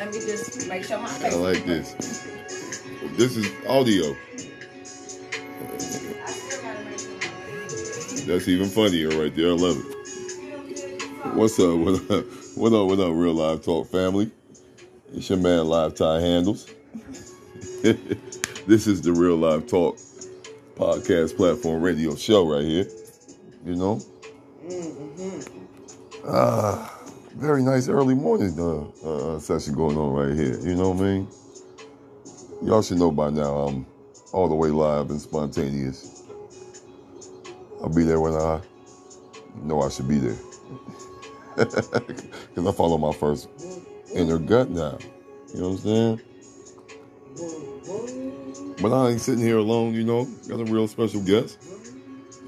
Let me just make sure my I like this. This is audio. I still gotta make sure my face. That's even funnier right there. I love it. What's up? What up? What up? What up? Real Live Talk family. It's your man Live Tie Handles. this is the Real Live Talk podcast platform radio show right here. You know. Ah, very nice early morning uh, uh, session going on right here. You know what I mean? Y'all should know by now I'm all the way live and spontaneous. I'll be there when I know I should be there. Because I follow my first inner gut now. You know what I'm saying? But I ain't sitting here alone, you know. Got a real special guest.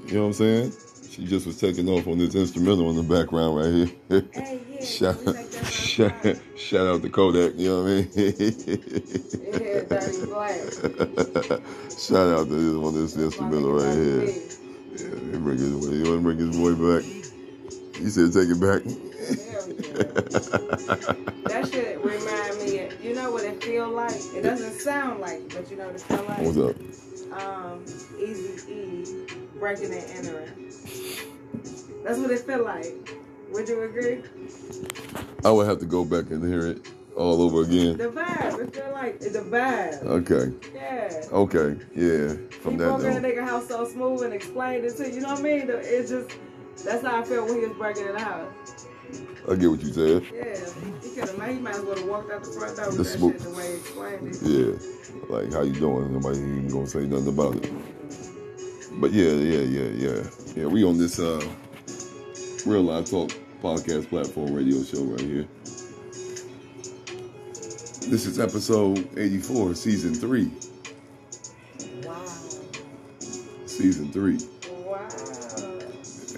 You know what I'm saying? She just was taking off on this instrumental in the background right here. Shout, we take that shout, shout out to Kodak, you know what I mean? Shout out to this on this instrumental right here. Yeah, he bring his, you want to bring his boy back? He said, take it back. Hell yeah. That should remind me. Of, you know what it feel like? It doesn't sound like, but you know what it feel like. What's up? Um, Easy E breaking and entering. That's what it feel like. Would you agree? I would have to go back and hear it all over again. The vibe. It feel like the vibe. Okay. Yeah. Okay. Yeah. From he that broke in note. nigga house so smooth and explained it to you. You know what I mean? It's just that's how I felt when he was breaking it out. I get what you said. Yeah, he could have. He might as well have walked out the front door with The that smooth- shit the way he explained it. Yeah. Like, how you doing? Nobody even gonna say nothing about it. But yeah, yeah, yeah, yeah. Yeah, we on this uh Real Live Talk podcast platform radio show right here. This is episode 84, season 3. Wow. Season 3. Wow.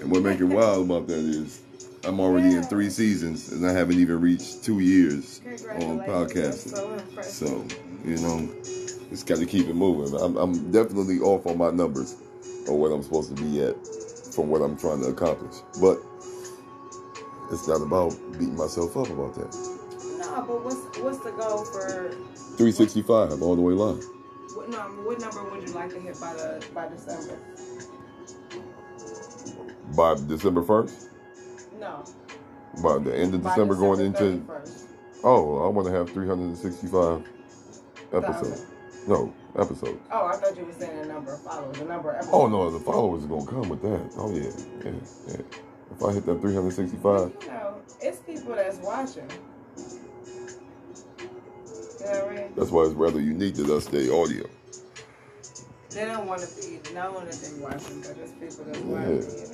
And what makes it wild about that is I'm already in three seasons and I haven't even reached two years on podcasting. So. So, you know, just got to keep it moving. I'm, I'm definitely off on my numbers or what I'm supposed to be at from what I'm trying to accomplish. But it's not about beating myself up about that. no, but what's what's the goal for? 365 all the way live. What, no, what number would you like to hit by the by December? By December 1st, No. by the end of by December going into, 31st. oh, I want to have 365 episodes. No, episodes. Oh, I thought you were saying the number of followers, the number of oh, episodes. Oh no, the followers are gonna come with that. Oh yeah, yeah, yeah. If I hit that 365, You know, it's people that's watching. You know I mean? that's why it's rather unique that I stay audio. They don't want to be known that they watching, but it's people that's Yeah.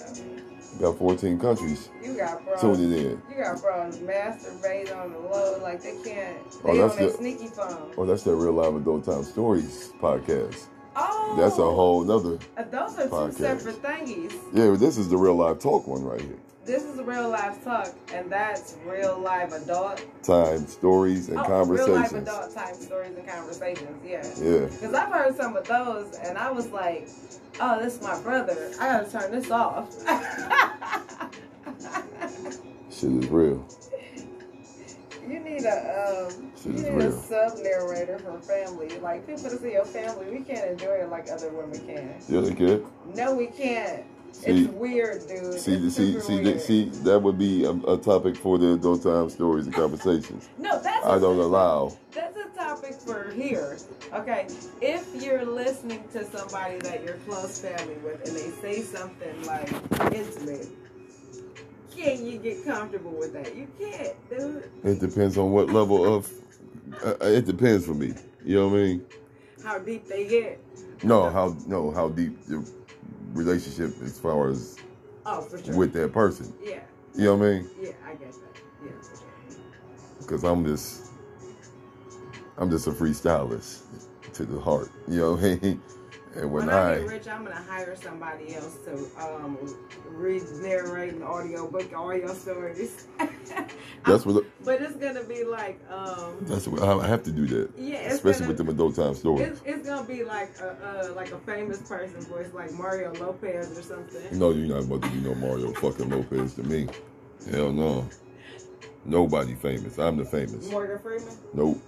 watching. You know. Got 14 countries You got bros. tuning in. You got bros masturbate on the low, like they can't. Oh, They that's on their the- sneaky phone. Oh, that's that Real Live Adult Time Stories podcast. That's a whole nother. Uh, Those are two separate thingies. Yeah, this is the Real Live Talk one right here. This is real life talk, and that's real live adult. Time, stories, and oh, real life conversations. adult type stories and conversations. Yeah. Yeah. Because I've heard some of those, and I was like, "Oh, this is my brother. I gotta turn this off." Shit is real. Need a um, you need real. a sub narrator for family. Like people to see your family, we can't enjoy it like other women can. Yeah, they kid. No, we can't. See- it's weird, dude. See, it's see, see, weird. see, that would be a, a topic for the Adult Time Stories and Conversations. No, that's I a- don't allow. That's a topic for here. Okay, if you're listening to somebody that you're close family with and they say something like intimate, can you get comfortable with that? You can't, dude. It depends on what level of. Uh, it depends for me. You know what I mean? How deep they get. No, how no how deep the relationship as far as Oh, for sure. with that person. yeah, You know what I mean? yeah, I get that. Yeah, for sure. Because I'm just I'm just a freestylist to the heart. You know what I mean? And when, When, I, I, get rich, I'm gonna hire somebody else to um, read, narrate an audio book, all your stories. that's what But it's gonna be like, um, that's what I have to do that. yeah, Especially gonna, with them adult time stories. It's, it's gonna be like a uh, like a famous person voice, like Mario Lopez or something. No, you're not about to be no Mario fucking Lopez to me. Hell no. Nobody famous. I'm the famous. Morgan Freeman. Nope.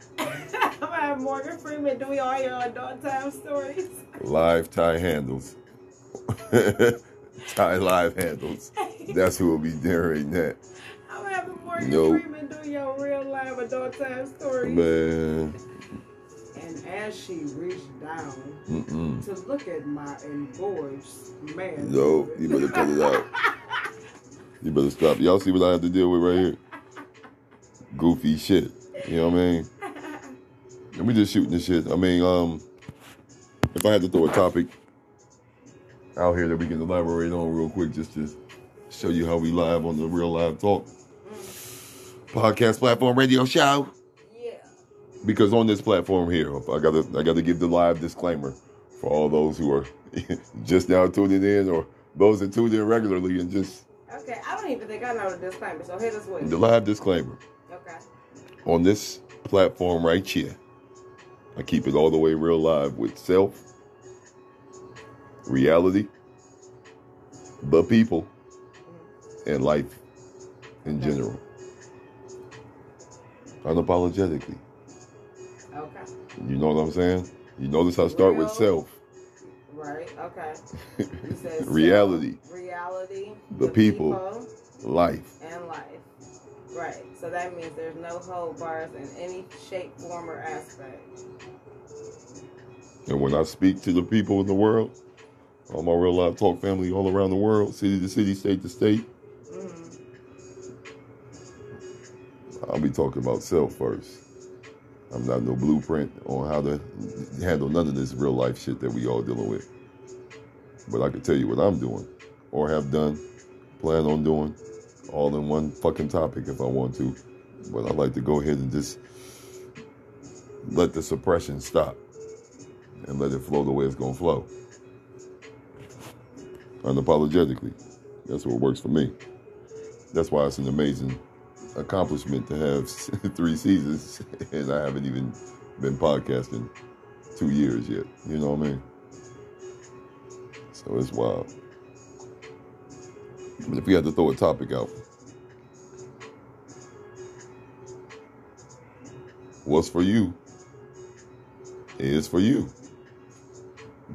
Have Morgan Freeman do all your adult time stories. Live tie handles. tie live handles. That's who will be narrating that. I'm having Morgan Nope. Freeman do your real live adult time stories. Man. And as she reached down Mm-mm. to look at my engorged man. No, you better cut it out. You better stop. Y'all see what I have to deal with right here? Goofy shit. You know what I mean? We just shooting this shit. I mean, um, if I had to throw a topic out here that we can elaborate on real quick, just to show you how we live on the Real Live Talk podcast platform radio show. yeah. Because on this platform here, I gotta I gotta give the live disclaimer for all those who are just now tuning in or those that tune in regularly and just Okay, I don't even think I know the disclaimer, so hit us with the live disclaimer. Okay. on this platform right here, I keep it all the way real live with self, reality, the people, and life in general. Unapologetically. Okay. You know what I'm saying? You notice I start with self, Right. Okay. Self, reality, reality, The people. life. and life. Right. So that means there's no hold bars in any shape, form, or aspect. And when I speak to the people in the world, all my real life talk family all around the world, city to city, state to state, Mm. I'll be talking about self first. I'm not no blueprint on how to handle none of this real life shit that we all dealing with. But I can tell you what I'm doing, or have done, plan on doing, all in one fucking topic if I want to. But I'd like to go ahead and just let the suppression stop and let it flow the way it's gonna flow. Unapologetically. That's what works for me. That's why it's an amazing accomplishment to have three seasons and I haven't even been podcasting two years yet. You know what I mean? So it's wild. But if we had to throw a topic out, what's for you is for you.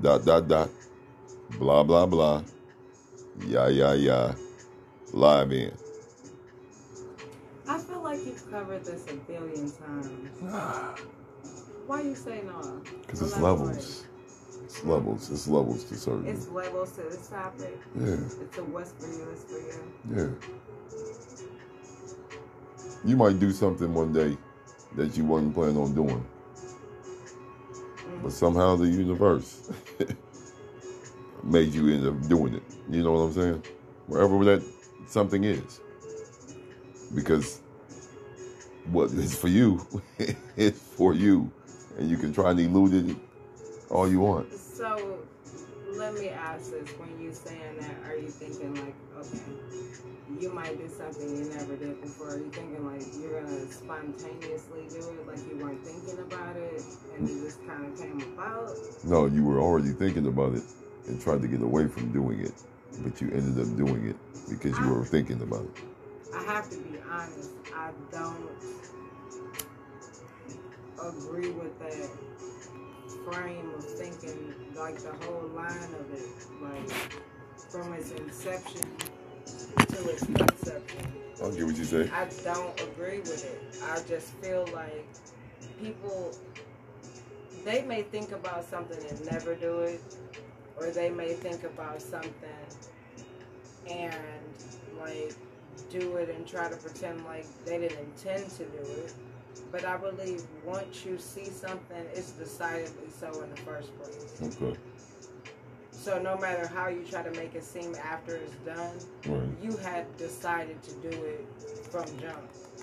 Dot, dot, dot. Blah, blah, blah. Yeah, yeah, yeah. Live in. I feel like you've covered this a billion times. Why you say no? Because it's levels. It's levels. It's levels to certain. It's levels to this topic. yeah, It's a what's for you, it's for you. yeah. You might do something one day that you wasn't planning on doing, but mm. somehow the universe made you end up doing it. You know what I'm saying? Wherever that something is, because what is for you is for you, and you can try and elude it all you want. So let me ask this: When you saying that, are you thinking like, okay, you might do something you never did before? Are you thinking like you're gonna spontaneously do it, like you weren't thinking about it, and it just kind of came about? No, you were already thinking about it and tried to get away from doing it, but you ended up doing it because you were thinking about it. I have to be honest. I don't agree with that frame of thinking, like the whole line of it, like from its inception to its conception. I'll get what you say. I don't agree with it. I just feel like people they may think about something and never do it, or they may think about something and like do it and try to pretend like they didn't intend to do it. But I believe once you see something, it's decidedly so in the first place. Okay. So no matter how you try to make it seem after it's done, Right. you had decided to do it from jump.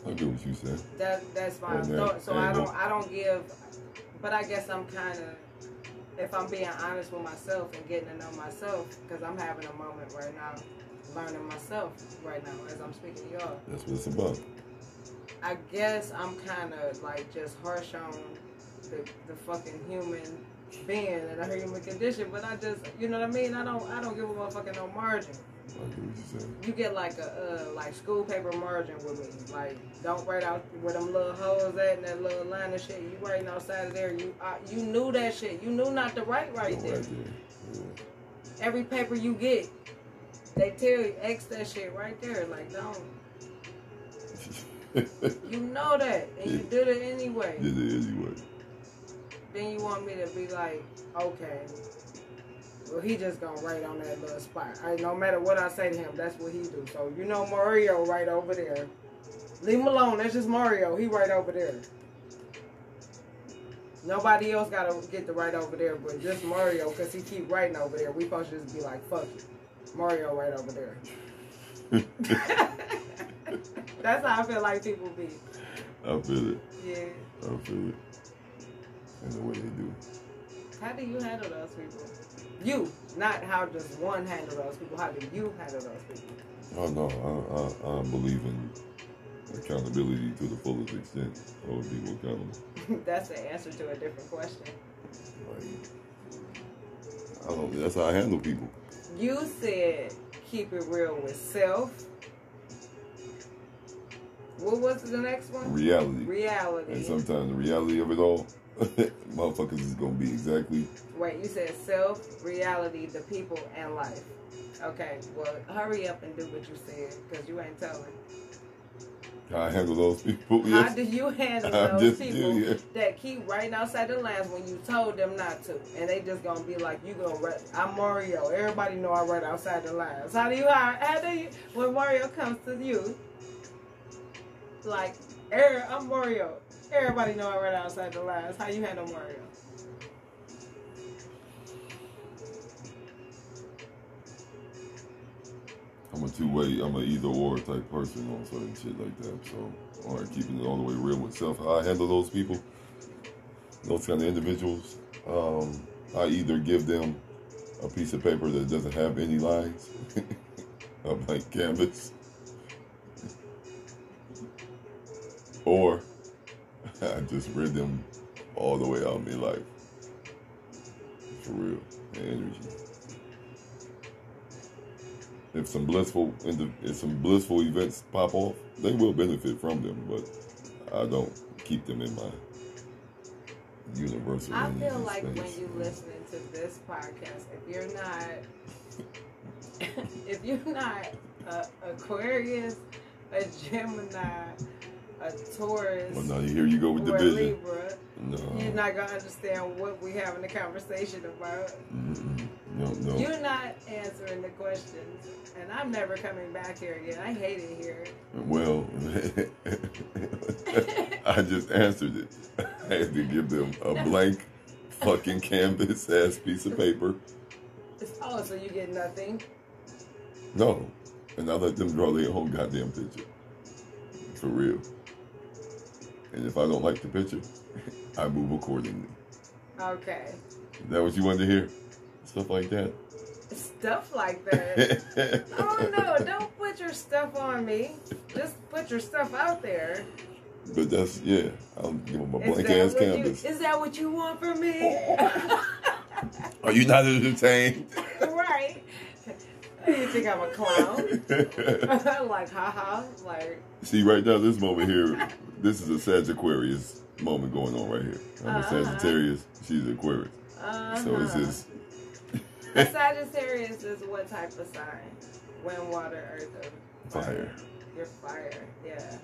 I get what you said. That that's fine. So, so I don't I don't give, but I guess I'm kind of, if I'm being honest with myself and getting to know myself, because I'm having a moment right now, learning myself right now as I'm speaking to y'all. That's what it's about. I guess I'm kind of like just harsh on the, the fucking human being in a human condition, but I just, you know what I mean? I don't, I don't give a motherfucking no margin. I get what you're saying. You get like a uh, like school paper margin with me. Like don't write out where them little holes at and that little line of shit. You writing outside of there. You uh, you knew that shit. You knew not to write right there. right there. Every paper you get, they tell you X that shit right there. Like don't. You know that, and you did it anyway. Did it anyway. Then you want me to be like, okay. Well, he just gonna write on that little spot. I, no matter what I say to him, that's what he do. So you know Mario right over there. Leave him alone. That's just Mario. He right over there. Nobody else gotta get to right over there, but just Mario, cause he keep writing over there. We supposed to just be like, fuck it, Mario right over there. That's how I feel like people be. I feel it. Yeah. I feel it. And the way they do. How do you handle those people? You, not how does one handle those people. How do you handle those people? Oh no, I, I, I believe in accountability to the fullest extent. Hold people accountable. That's the answer to a different question. Like, I don't. That's how I handle people. You said keep it real with self. What was the next one? Reality. Reality. And sometimes the reality of it all, motherfuckers is gonna be exactly. Wait, you said self, reality, the people, and life. Okay, well, hurry up and do what you said, because you ain't telling. How I handle those people. How do you handle I'm those people yeah. that keep writing outside the lines when you told them not to, and they just gonna be like, "You gonna write? I'm Mario. Everybody know I write outside the lines." How do you how, how do you when Mario comes to you? Like, "Er, I'm Mario. Everybody know I write outside the lines. How you handle Mario? I'm a two way. I'm a either or type person on certain shit like that. So, or keeping it all the way real with self. How I handle those people, those kind of individuals. Um, I either give them a piece of paper that doesn't have any lines, a blank canvas, or I just read them all the way out of my life. For real, energy if some blissful if some blissful events pop off, they will benefit from them, but I don't keep them in my universal. I feel like space. when you listening to this podcast, if you're not, if you're not a Aquarius, a Gemini, a Taurus, Well, now here you go with division. Libra, No, you're not gonna understand what we're having a conversation about. Mm-mm. no, no. You're not answering the questions, and I'm never coming back here again. I hate it here. Well, I just answered it. I had to give them a blank fucking canvas ass piece of paper. It's, oh, so you get nothing. No, and I let them draw their own goddamn picture. For real. And if I don't like the picture, I move accordingly. Okay, Is that what you wanted to hear? Stuff like that. stuff like that. oh no! Don't put your stuff on me. Just put your stuff out there. but that's yeah. I'll give them a blank ass what you- canvas. Is that what you want from me? Are you not entertained? right. You think I'm a clown? like, haha. Like, See, right now, this moment here, this is a Sagittarius moment going on right here. I'm a Uh-huh. Sagittarius. She's Aquarius. uh So it's just A Sagittarius is what type of sign? Wind, water, earth, or fire. You're fire, yeah.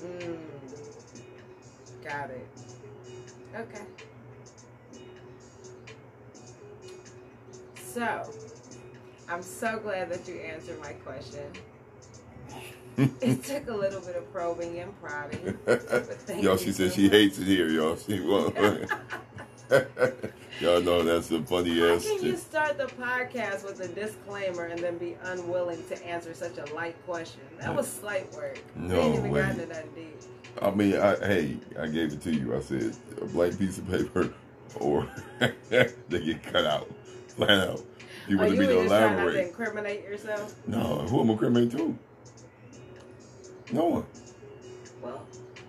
Mm. Got it. Okay. So, I'm so glad that you answered my question. it took a little bit of probing and prodding. y'all, she said so she much. hates it here, y'all. She won't. y'all know that's a funny How ass can you start the podcast with a disclaimer and then be unwilling to answer such a light question? That was slight work. No we ain't even way. gotten to that deep. I mean, I, hey, I gave it to you. I said a blank piece of paper, or they get cut out, flat. You Are want you me to just trying to elaborate? incriminate yourself? No, who am I criminate to? No one. Well,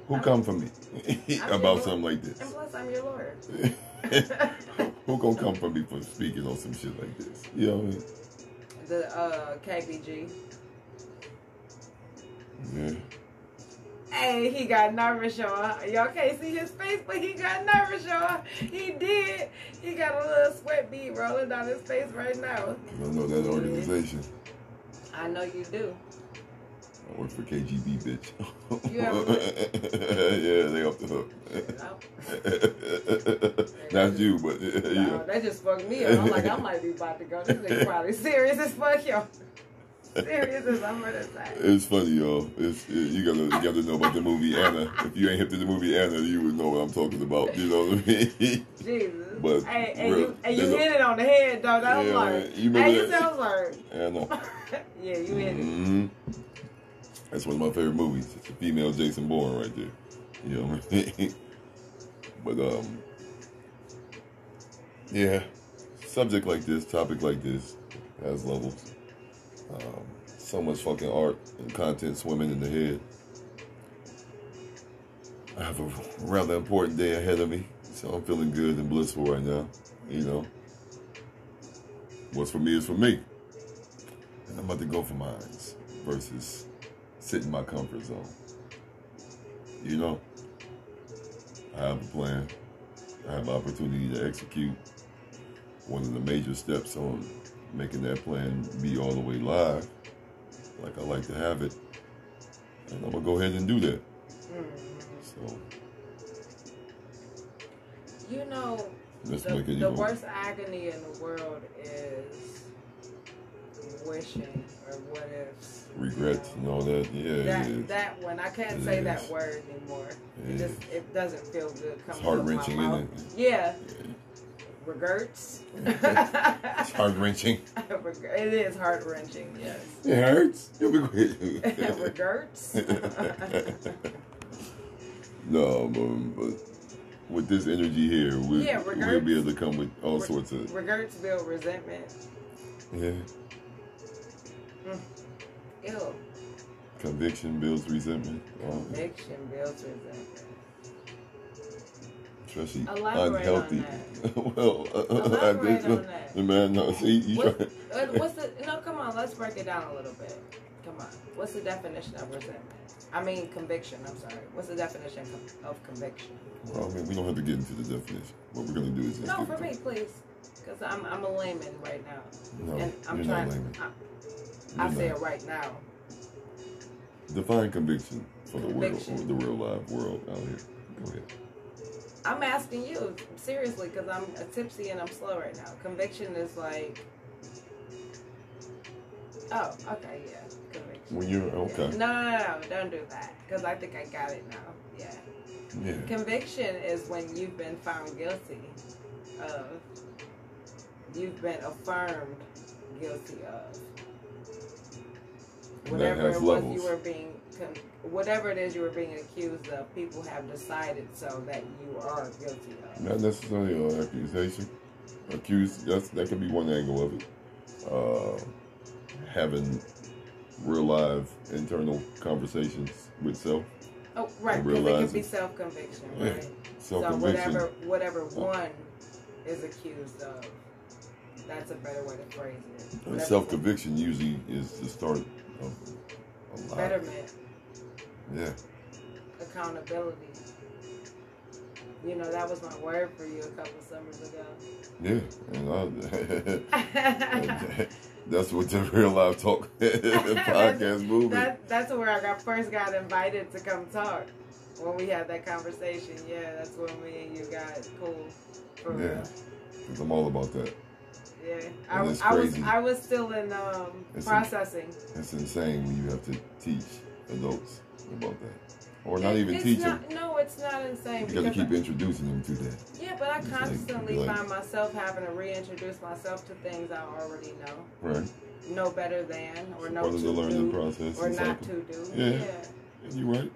Who come for me? about something like this? And plus, I'm your lawyer. Who gonna come for me for speaking on some shit like this? You know what I mean? The uh, KBG. Yeah. Hey, he got nervous, y'all. Y'all can't see his face, but he got nervous, y'all. He did. He got a little sweat bead rolling down his face right now. I know that organization. I know you do. I work for KGB, bitch. You ever- yeah, they off the hook. Not you, but No, yeah. that just fucked me up. I'm like, I might be about to go. This nigga probably serious as fuck, yo. Serious as I'm gonna say. It's funny, y'all. It's you gotta you gotta know about the movie Anna. If you ain't hip to the movie Anna, you would know what I'm talking about. You know what I mean? Jesus. But hey, and real- you, and you hit it on the head, though. That was Yeah, like, man. You remember hey, you that? sounds like, Anna. yeah, you hit it. hmm That's one of my favorite movies. It's a female Jason Bourne right there. You know what I mean? but um, yeah, subject like this, topic like this, has levels. Um, so much fucking art and content swimming in the head. I have a rather important day ahead of me, so I'm feeling good and blissful right now. You know, what's for me is for me. And I'm about to go for mine versus sit in my comfort zone. You know, I have a plan. I have an opportunity to execute. One of the major steps on making that plan be all the way live, like I like to have it. And I'm gonna go ahead and do that. Mm. So You know, let's the, the worst agony in the world is wishing or what ifs. you regrets know? and all that. Yeah, That is. that one I can't It say is. that word anymore. It It just it doesn't feel good coming It's heart wrenching, isn't it? Yeah, Yeah. Regrets. It's heart wrenching. it is heart wrenching. Yes. It hurts. You'll be quick. regrets. No, but, but with this energy here, we, Yeah, we'll be able to come with all Re- sorts of regrets build resentment. yeah. Mm. Ew. Conviction builds resentment. Conviction builds resentment. Especially Elaborate on unhealthy. that. well, uh, Elaborate this- on man, no, see, you What, try. uh, what's the no? Come on, let's break it down a little bit. Come on, what's the definition of resentment? I mean conviction. I'm sorry. What's the definition of conviction? Well, I mean, we don't have to get into the definition. What we're gonna do is No, for me, please, because I'm I'm a layman right now, No, and I'm trying. I, I say it right now. Define conviction for the Conviction. world, the real live world out here. Go ahead. I'm asking you seriously because I'm tipsy and I'm slow right now. Conviction is like. Oh, okay, yeah, conviction. When you're okay, No, no, no, no, don't do that because I think I got it now. Yeah. yeah. Conviction is when you've been found guilty of, you've been affirmed guilty of whatever it was levels. you were being, whatever it is you were being accused of. People have decided so that you are guilty of. Not necessarily an accusation. Accused, that's, that could be one angle of it. Uh, having real live internal conversations with self. Oh, right, because it could be self conviction, Yeah, right? Self So whatever, whatever one is accused of, that's a better way to phrase it. Self conviction usually is the start of a lot. betterment, Yeah. accountability. You know, that was my word for you a couple summers ago. Yeah. And I, that's what the real life talk podcast movie. That, that's where I got first got invited to come talk. When we had that conversation, yeah, that's when me and you got cool. For Yeah. Because I'm all about that. Yeah, I, I was. I was still in um, It's in- processing. It's insane when you have to teach adults about that. Or not It- even teach not, them. No, it's not insane. You got to keep introducing them to that. Yeah, but I It's constantly like- find myself having to reintroduce myself to things I already know, Right? know better than, or know Part to of the learning do, process. or not cycle. to do. Yeah. yeah. You're right.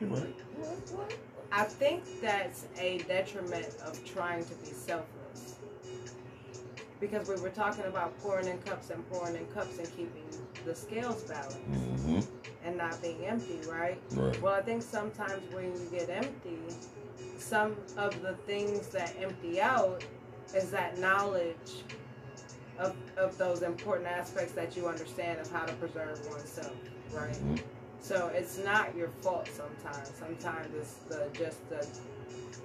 You're right. I think that's a detriment of trying to be selfless. Because we were talking about pouring in cups and pouring in cups and keeping the scales balanced. hmm and not being empty, right? Right. Well, I think sometimes when you get empty, some of the things that empty out is that knowledge of, of those important aspects that you understand of how to preserve oneself, right? Mhm. So it's not your fault sometimes. Sometimes it's the just the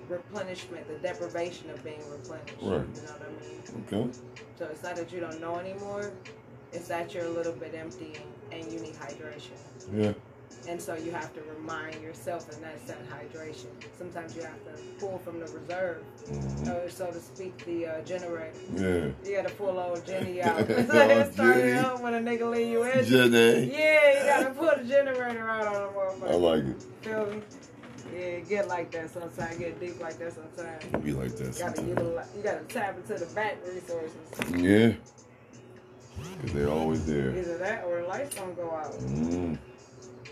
replenishment, the deprivation of being replenished. Right. You know what I mean? Okay. So it's not that you don't know anymore. It's that you're a little bit empty and, you need hydration. Yeah. And so you have to remind yourself, and that's that hydration. Sometimes you have to pull from the reserve, Mhm. or so to speak, the uh, generator. Yeah. You gotta pull old Jenny out. It up when a nigga leave you in. Jenny. Yeah, you gotta pull the generator out on the motherfucker. I like it. Feel me? Yeah, get like that sometimes. Get deep like that sometimes. Be like that You gotta sometimes. utilize, you gotta tap into the back resources. Yeah. Cause they're always there. Either that or the lights don't go out. Mm.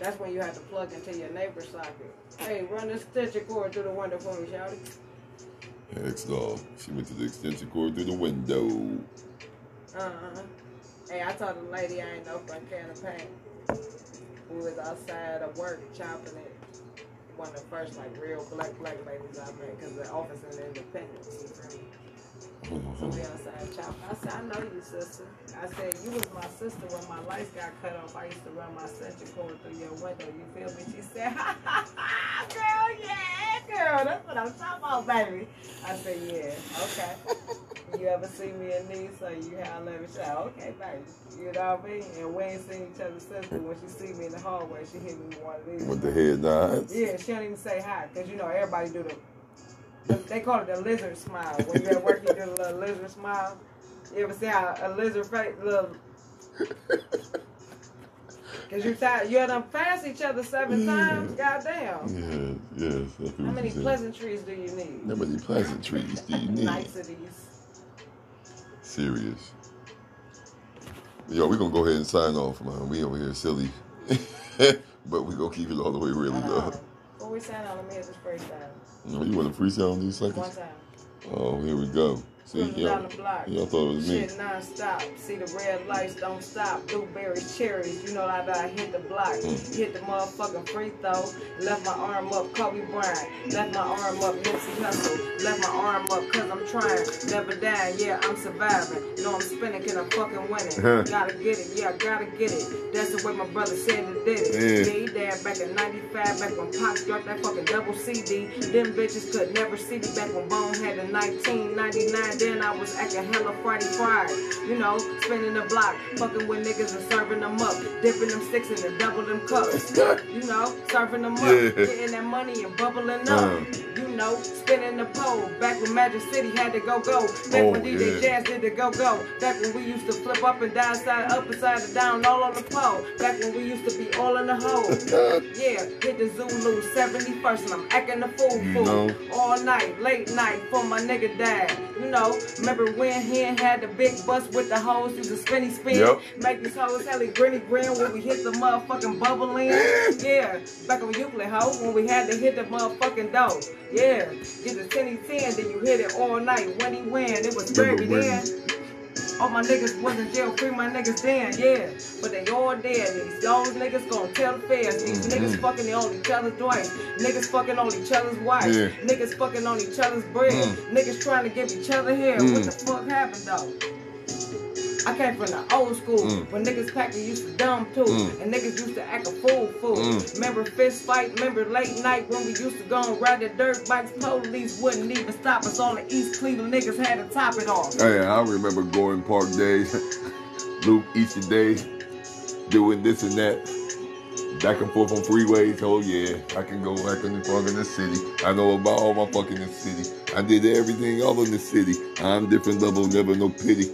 That's when you have to plug into your neighbor's socket. Hey, run the extension cord through the window for me, shouty. Ex doll. She went to the extension cord through the window. Uh-huh. Hey, I told the lady I ain't no a can of paint. We was outside of work chopping it. One of the first like real black black ladies I met because the office in Independence. You feel me? So we outside chopping. I said, I know you, sister. I said, you was my sister when my lights got cut off. I used to run my extension cord through your window. You feel me? She said, ha ha ha, girl, yeah, girl. That's what I'm talking about, baby. I said, yeah, okay. you ever see me in these, so you have let me say, okay, baby. You know what I mean? And we ain't seen each other since, but when she see me in the hallway, she hit me with one of these. With the head nods. Yeah, she don't even say hi, because you know everybody do the, they call it the lizard smile. When you're at work, you do the little lizard smile. You ever see how a lizard face, little, because you tired, you had them pass each other seven times, goddamn. Yes, yes. Feel How many pleasantries do you need? How many pleasantries do you need? Niceties. Serious. Yo, we're gonna go ahead and sign off, man. We over here silly. but we're gonna keep it all the way really though. On. Before we sign on, hit this freestyle. No, you wanna freestyle in these One seconds? time. Oh, here we go. See, y'all, down the block. y'all thought it was me. Shit non-stop. See the red lights don't stop. Blueberries, cherries. You know that I hit the block. Mm. Hit the motherfucking free throw. Left my arm up, Kobe Bryant. Left my arm up, Nipsey Hussle. Left my arm up, cause I'm trying. Never dying, yeah, I'm surviving. Know I'm spinning, can I'm fucking winning. gotta get it, yeah, I gotta get it. That's the way my brother said it did it. Yeah. Yeah, he died back in 95, back when Pop dropped that fucking double CD. Them bitches could never see me back when Bone had a 1999. Then I was acting hella Friday fried. You know, spinning the block, fucking with niggas and serving them up. Dipping them sticks in the double them cups. You know, serving them up. Yeah. Getting that money and bubbling up. Uh. You know, spinning the pole. Back when Magic City had to go go. Back Oh, when DJ yeah. Jazz did the go go. Back when we used to flip up and down, side up and side and down, all on the pole. Back when we used to be all in the hole. Yeah, hit the Zulu 71st and I'm acting a fool fool. All night, late night, for my nigga died. You know, remember when he had the big bus with the hoes, used to spinny spin. Yep. Make these hoes hella grinny grin when we hit the motherfucking bubble in. Yeah, back on Euclid hoe when we had to hit the motherfucking dough. Yeah, get the 10 10, then you hit it all night. When he win, it was when- then. All my niggas was in jail free, my niggas then, yeah. But they all dead. These those niggas gonna tell the feds. These Mhm. niggas fucking on each other's joints. Niggas fucking on each other's wives. Yeah. Niggas fucking on each other's bread. Mm. Niggas trying to give each other hair. Mm. What the fuck happened though? I came from the old school Mm. when niggas packing used to dumb too, Mm. and niggas used to act a fool fool. Mm. Remember fist fight? Remember late night when we used to go and ride the dirt bikes? Police wouldn't even stop us. All the East Cleveland niggas had to top it off. Hey, I remember Gordon Park days, Luke Easter days, doing this and that, back and forth on freeways. Oh yeah, I can go back in the fucking the city. I know about all my fucking the city. I did everything all in the city. I'm different level, never no pity.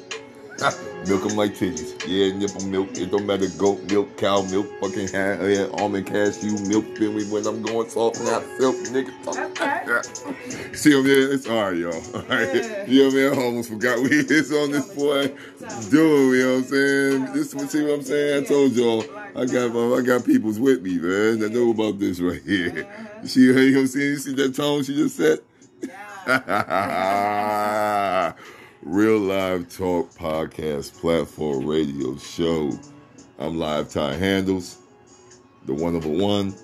Ah, milk 'em like titties. Yeah, nipple milk. It don't matter goat milk, cow milk, fucking ha- yeah, almond cashew milk. Feel me when I'm going soft now, silk nigga. Okay. See what I mean? It's all right, y'all. All right. Yeah. You know what I mean? I almost forgot we is on this boy doing, you know what I'm saying? This see what I'm saying? I told y'all I got my, I got peoples with me, man, I know about this right here. See you know what I'm saying? You see that tone she just set? Real live talk podcast platform radio show. I'm live Ty Handles. the one of a one.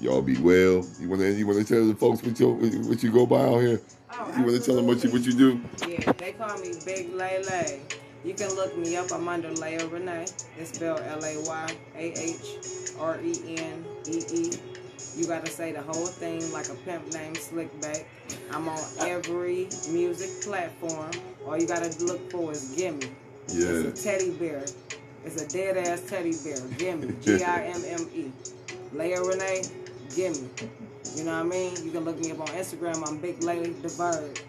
Y'all be well. You wanna you wanna tell the folks what you what you go by out here? Oh, You wanna tell them what you what you do? Yeah, they call me Big Lay Lay. You can look me up. I'm under Layah Renee. It's spelled L A Y A H R E N E E. You gotta say the whole thing like a pimp named Slickback. I'm on every music platform. All you gotta look for is Gimme. Yeah. It's a teddy bear. It's a dead ass teddy bear. Gimme. G I M M E. Layah Renee, gimme. You know what I mean? You can look me up on Instagram. I'm Big Lady the Bird.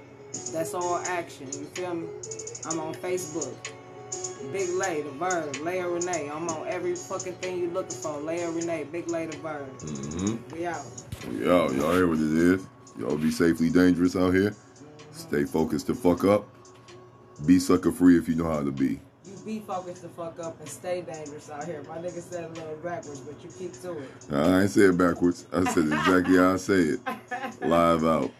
That's all action. You feel me? I'm on Facebook. Big Lay the Bird. Layah Renee. I'm on every fucking thing you looking for. Layah Renee. Big Lay the Bird. Mm-hmm. We out. Y'all, y'all hear what it is. Y'all be safely dangerous out here. Stay focused to fuck up. Be sucker free if you know how to be. You be focused the fuck up and stay dangerous out here. My nigga said a little backwards, but you keep to it. I ain't say it backwards. I said exactly how I say it. Live out.